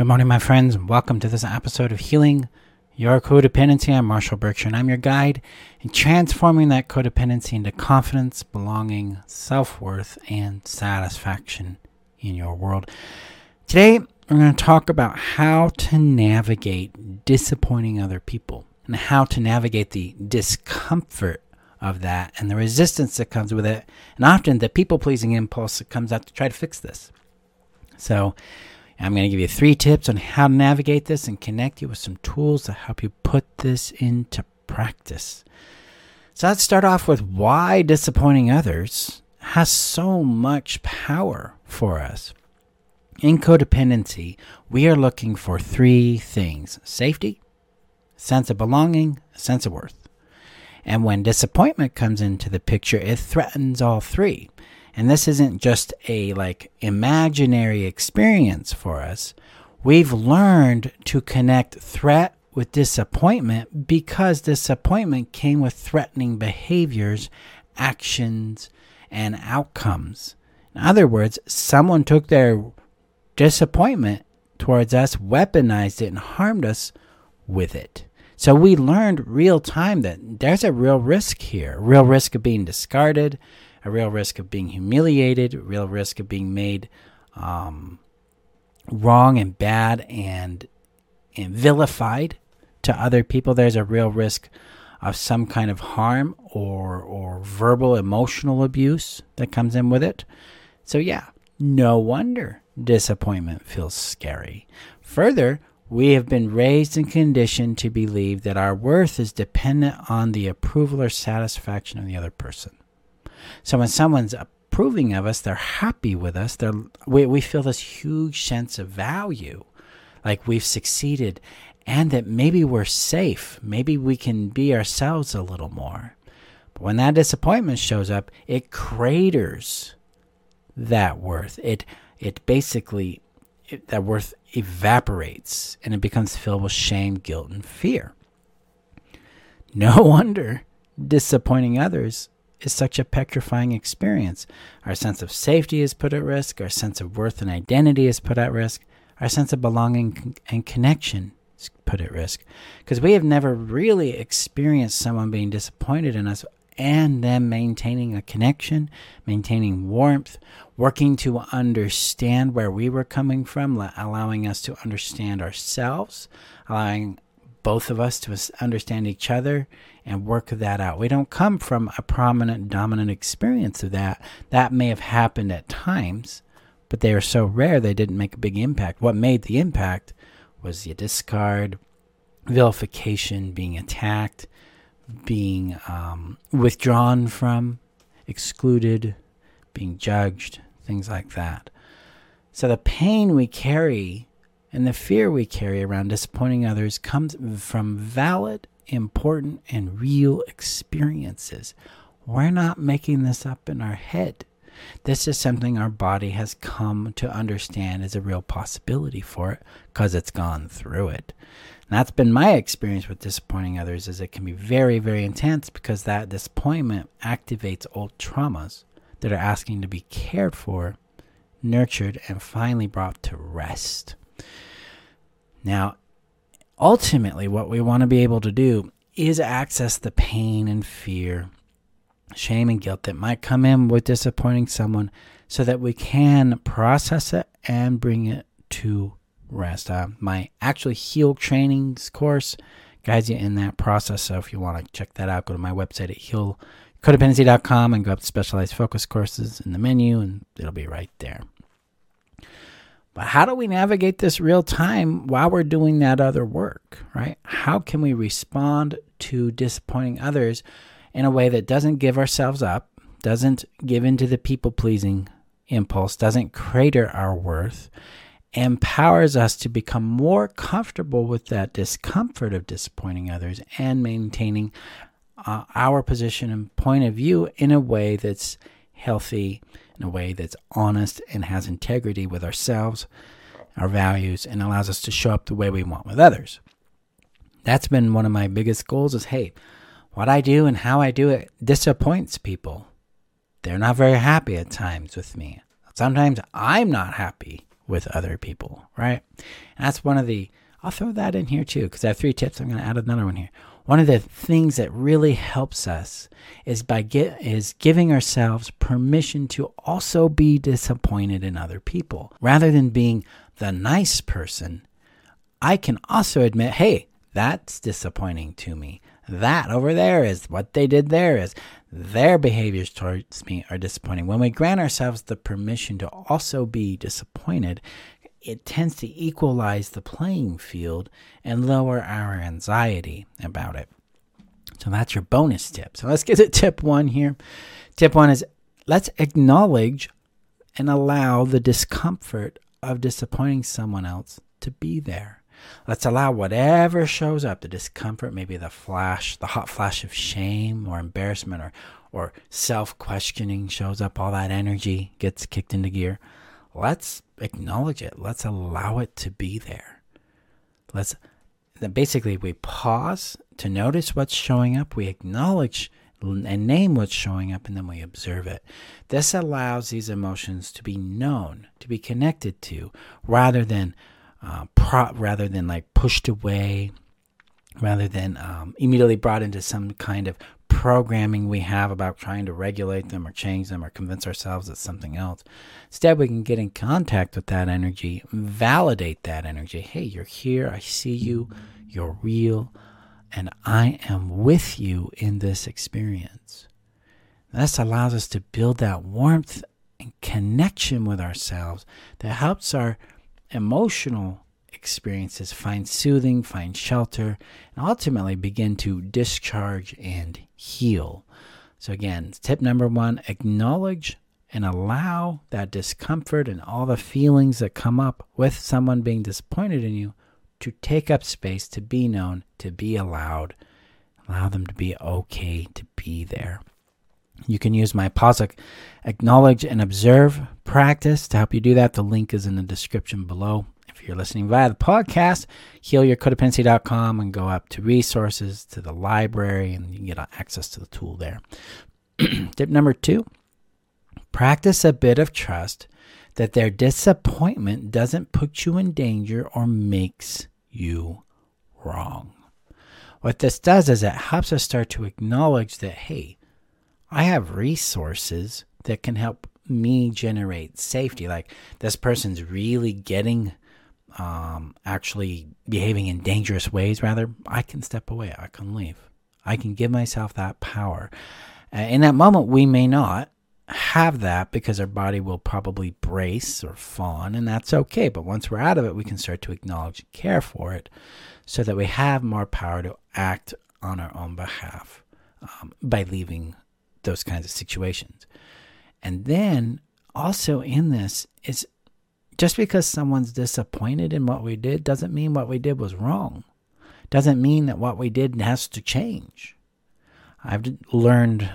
Good morning, my friends, and welcome to this episode of Healing Your Codependency. I'm Marshall Burtcher, and I'm your guide in transforming that codependency into confidence, belonging, self worth, and satisfaction in your world. Today, we're going to talk about how to navigate disappointing other people and how to navigate the discomfort of that and the resistance that comes with it, and often the people pleasing impulse that comes out to try to fix this. So, I'm going to give you three tips on how to navigate this and connect you with some tools to help you put this into practice. So, let's start off with why disappointing others has so much power for us. In codependency, we are looking for three things safety, sense of belonging, sense of worth. And when disappointment comes into the picture, it threatens all three. And this isn't just a like imaginary experience for us. We've learned to connect threat with disappointment because disappointment came with threatening behaviors, actions, and outcomes. In other words, someone took their disappointment towards us, weaponized it, and harmed us with it. So we learned real time that there's a real risk here, real risk of being discarded, a real risk of being humiliated, a real risk of being made um, wrong and bad and, and vilified to other people. There's a real risk of some kind of harm or or verbal emotional abuse that comes in with it. So yeah, no wonder disappointment feels scary. Further, we have been raised and conditioned to believe that our worth is dependent on the approval or satisfaction of the other person. So when someone's approving of us, they're happy with us, they're, we, we feel this huge sense of value, like we've succeeded, and that maybe we're safe. Maybe we can be ourselves a little more. But when that disappointment shows up, it craters that worth. It it basically it, that worth evaporates and it becomes filled with shame, guilt, and fear. No wonder disappointing others is such a petrifying experience. Our sense of safety is put at risk, our sense of worth and identity is put at risk, our sense of belonging and connection is put at risk. Because we have never really experienced someone being disappointed in us and them maintaining a connection, maintaining warmth, working to understand where we were coming from, allowing us to understand ourselves, allowing both of us to understand each other and work that out. We don't come from a prominent, dominant experience of that. That may have happened at times, but they are so rare they didn't make a big impact. What made the impact was the discard, vilification, being attacked, being um, withdrawn from, excluded, being judged, things like that. So the pain we carry and the fear we carry around disappointing others comes from valid, important, and real experiences. We're not making this up in our head. This is something our body has come to understand as a real possibility for it because it's gone through it. And that's been my experience with disappointing others is it can be very, very intense because that disappointment activates old traumas that are asking to be cared for, nurtured, and finally brought to rest. Now, ultimately, what we want to be able to do is access the pain and fear, shame and guilt that might come in with disappointing someone so that we can process it and bring it to rest. Uh, my actually heal trainings course guides you in that process. So if you want to check that out, go to my website at healcodependency.com and go up to specialized focus courses in the menu, and it'll be right there. But how do we navigate this real time while we're doing that other work, right? How can we respond to disappointing others in a way that doesn't give ourselves up, doesn't give into the people pleasing impulse, doesn't crater our worth, empowers us to become more comfortable with that discomfort of disappointing others and maintaining uh, our position and point of view in a way that's healthy, in a way that's honest and has integrity with ourselves, our values, and allows us to show up the way we want with others. That's been one of my biggest goals is hey, what I do and how I do it disappoints people. They're not very happy at times with me. Sometimes I'm not happy with other people, right? And that's one of the, I'll throw that in here too, because I have three tips. I'm going to add another one here. One of the things that really helps us is by get, is giving ourselves permission to also be disappointed in other people. Rather than being the nice person, I can also admit, hey, that's disappointing to me. That over there is what they did there is their behaviors towards me are disappointing. When we grant ourselves the permission to also be disappointed, it tends to equalize the playing field and lower our anxiety about it. So that's your bonus tip. So let's get to tip one here. Tip one is let's acknowledge and allow the discomfort of disappointing someone else to be there. Let's allow whatever shows up, the discomfort, maybe the flash, the hot flash of shame or embarrassment or, or self questioning shows up, all that energy gets kicked into gear. Let's acknowledge it. Let's allow it to be there. Let's basically we pause to notice what's showing up, we acknowledge and name what's showing up, and then we observe it. This allows these emotions to be known, to be connected to, rather than uh, pro- rather than like pushed away, rather than um, immediately brought into some kind of programming we have about trying to regulate them or change them or convince ourselves it's something else. Instead, we can get in contact with that energy, validate that energy. Hey, you're here. I see you. You're real. And I am with you in this experience. This allows us to build that warmth and connection with ourselves that helps our emotional experiences find soothing, find shelter, and ultimately begin to discharge and heal. So, again, tip number one acknowledge and allow that discomfort and all the feelings that come up with someone being disappointed in you to take up space, to be known, to be allowed. Allow them to be okay to be there. You can use my pause, acknowledge, and observe practice to help you do that. The link is in the description below. If you're listening via the podcast, healyourcodependency.com and go up to resources to the library and you can get access to the tool there. Tip number two practice a bit of trust that their disappointment doesn't put you in danger or makes you wrong. What this does is it helps us start to acknowledge that, hey, I have resources that can help me generate safety. Like this person's really getting, um, actually behaving in dangerous ways, rather, I can step away. I can leave. I can give myself that power. Uh, in that moment, we may not have that because our body will probably brace or fawn, and that's okay. But once we're out of it, we can start to acknowledge and care for it so that we have more power to act on our own behalf um, by leaving those kinds of situations. And then also in this is just because someone's disappointed in what we did doesn't mean what we did was wrong. Doesn't mean that what we did has to change. I've learned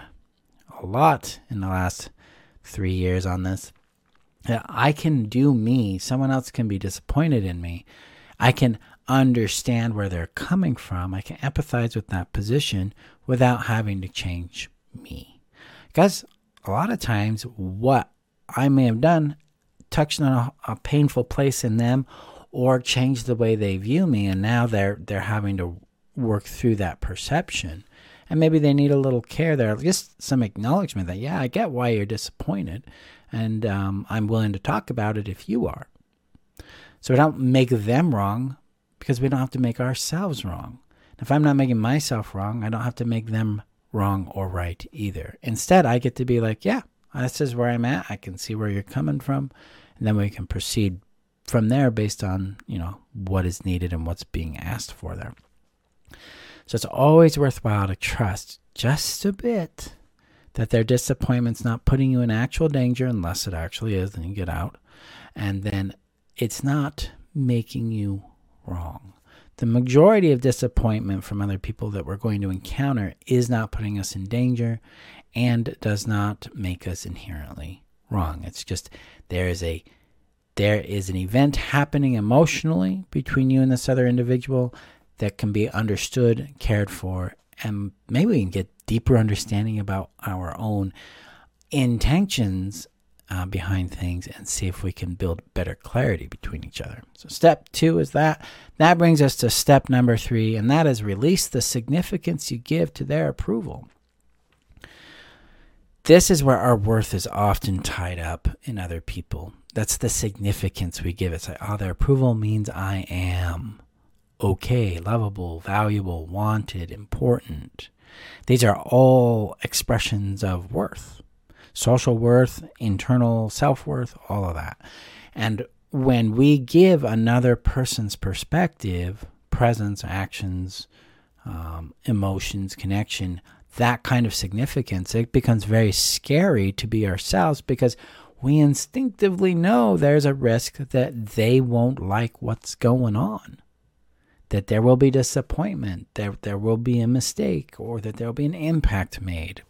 a lot in the last three years on this. I can do me, someone else can be disappointed in me. I can understand where they're coming from. I can empathize with that position without having to change me. Because a lot of times, what I may have done touched on a, a painful place in them or changed the way they view me, and now they're they're having to work through that perception. And maybe they need a little care there, just some acknowledgement that, yeah, I get why you're disappointed, and um, I'm willing to talk about it if you are. So we don't make them wrong because we don't have to make ourselves wrong. If I'm not making myself wrong, I don't have to make them wrong or right either. Instead, I get to be like, yeah, this is where I'm at. I can see where you're coming from. And then we can proceed from there based on, you know, what is needed and what's being asked for there. So it's always worthwhile to trust just a bit that their disappointment's not putting you in actual danger unless it actually is, then you get out. And then it's not making you wrong the majority of disappointment from other people that we're going to encounter is not putting us in danger and does not make us inherently wrong. It's just there is a there is an event happening emotionally between you and this other individual that can be understood, cared for, and maybe we can get deeper understanding about our own intentions uh, behind things and see if we can build better clarity between each other. So, step two is that. That brings us to step number three, and that is release the significance you give to their approval. This is where our worth is often tied up in other people. That's the significance we give. It's like, oh, their approval means I am okay, lovable, valuable, wanted, important. These are all expressions of worth social worth, internal self worth, all of that. And when we give another person's perspective, presence, actions, um, emotions, connection, that kind of significance, it becomes very scary to be ourselves because we instinctively know there's a risk that they won't like what's going on, that there will be disappointment, that there will be a mistake, or that there will be an impact made.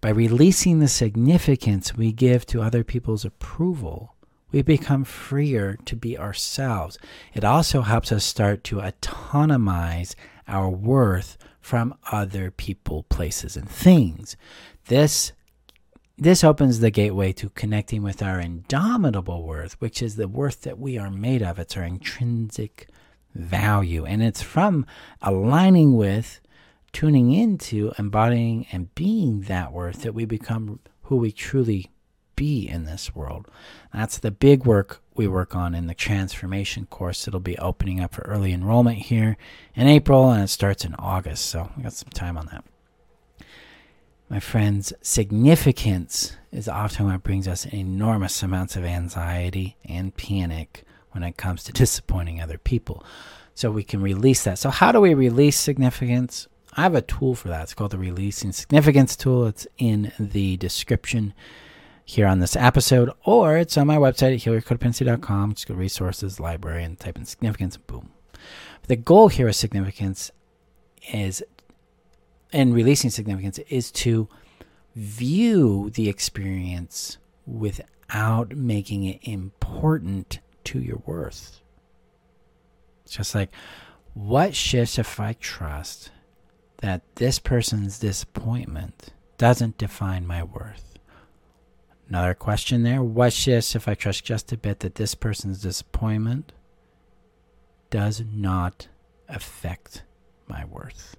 By releasing the significance we give to other people's approval, we become freer to be ourselves. It also helps us start to autonomize our worth from other people, places, and things. This this opens the gateway to connecting with our indomitable worth, which is the worth that we are made of. It's our intrinsic value. And it's from aligning with tuning into embodying and being that worth that we become who we truly be in this world. That's the big work we work on in the transformation course. It'll be opening up for early enrollment here in April and it starts in August. So we got some time on that. My friends, significance is often what brings us enormous amounts of anxiety and panic when it comes to disappointing other people. So we can release that. So, how do we release significance? I have a tool for that. It's called the Releasing Significance tool. It's in the description here on this episode, or it's on my website at healyourcodependency.com. Just go resources, library, and type in significance, boom. The goal here significance is, and releasing significance, is to view the experience without making it important to your worth. It's just like, what shifts if I trust that this person's disappointment doesn't define my worth. Another question there what shifts if I trust just a bit that this person's disappointment does not affect my worth?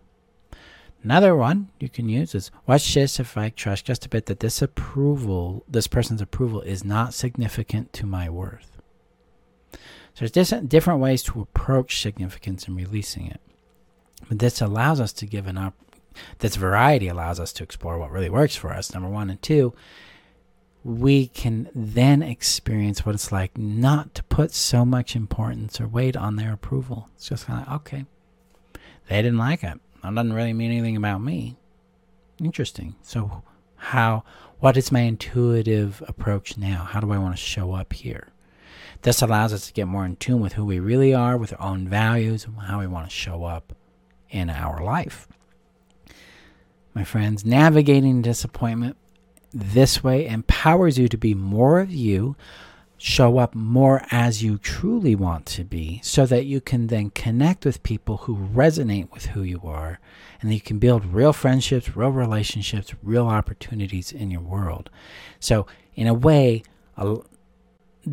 Another one you can use is what shifts if I trust just a bit that this approval, this person's approval, is not significant to my worth. So there's different ways to approach significance and releasing it. But this allows us to give an up. This variety allows us to explore what really works for us. Number one and two, we can then experience what it's like not to put so much importance or weight on their approval. It's just kind of okay. They didn't like it. That doesn't really mean anything about me. Interesting. So, how? What is my intuitive approach now? How do I want to show up here? This allows us to get more in tune with who we really are, with our own values, and how we want to show up in our life. My friends, navigating disappointment this way empowers you to be more of you, show up more as you truly want to be, so that you can then connect with people who resonate with who you are, and you can build real friendships, real relationships, real opportunities in your world. So, in a way,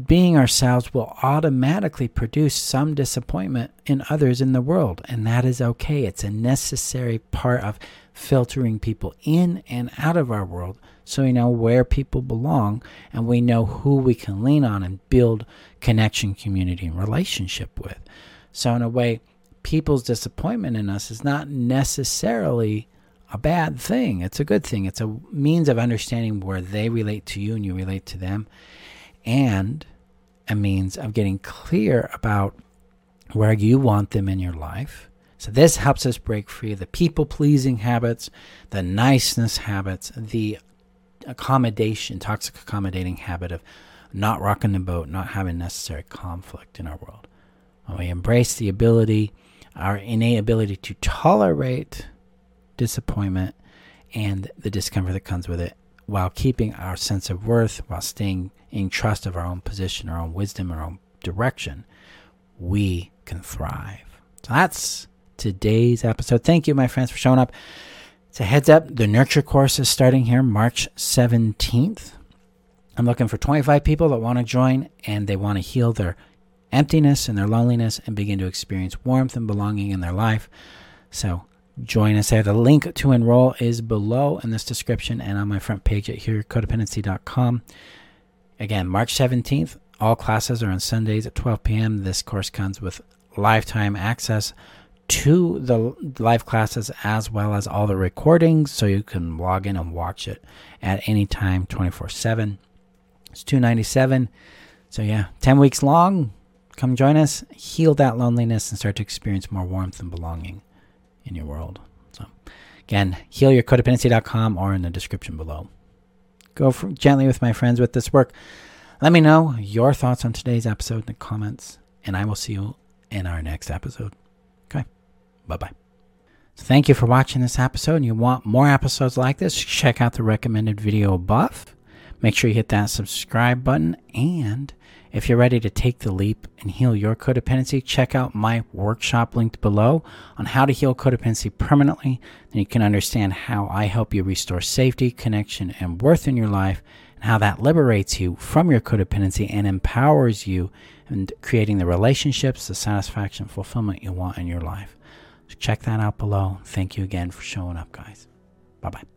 being ourselves will automatically produce some disappointment in others in the world, and that is okay. It's a necessary part of filtering people in and out of our world so we know where people belong and we know who we can lean on and build connection, community, and relationship with. So, in a way, people's disappointment in us is not necessarily a bad thing. It's a good thing. It's a means of understanding where they relate to you and you relate to them and a means of getting clear about where you want them in your life. So, this helps us break free of the people pleasing habits, the niceness habits, the accommodation, toxic accommodating habit of not rocking the boat, not having necessary conflict in our world. When we embrace the ability, our innate ability to tolerate disappointment and the discomfort that comes with it, while keeping our sense of worth, while staying in trust of our own position, our own wisdom, our own direction, we can thrive. So that's today's episode. Thank you, my friends, for showing up. It's a heads up the nurture course is starting here March 17th. I'm looking for 25 people that want to join and they want to heal their emptiness and their loneliness and begin to experience warmth and belonging in their life. So join us there. The link to enroll is below in this description and on my front page at healyourcodependency.com. Again, March 17th, all classes are on Sundays at 12 p.m. This course comes with lifetime access to the live classes as well as all the recordings so you can log in and watch it at any time 24/7. It's 297. So yeah, 10 weeks long. Come join us, heal that loneliness and start to experience more warmth and belonging in your world. So again, healyourcodependency.com or in the description below. Go gently with my friends with this work. Let me know your thoughts on today's episode in the comments, and I will see you in our next episode. Okay, bye bye. So thank you for watching this episode. And you want more episodes like this, check out the recommended video above. Make sure you hit that subscribe button. And if you're ready to take the leap and heal your codependency, check out my workshop linked below on how to heal codependency permanently. Then you can understand how I help you restore safety, connection, and worth in your life, and how that liberates you from your codependency and empowers you and creating the relationships, the satisfaction, fulfillment you want in your life. So check that out below. Thank you again for showing up, guys. Bye bye.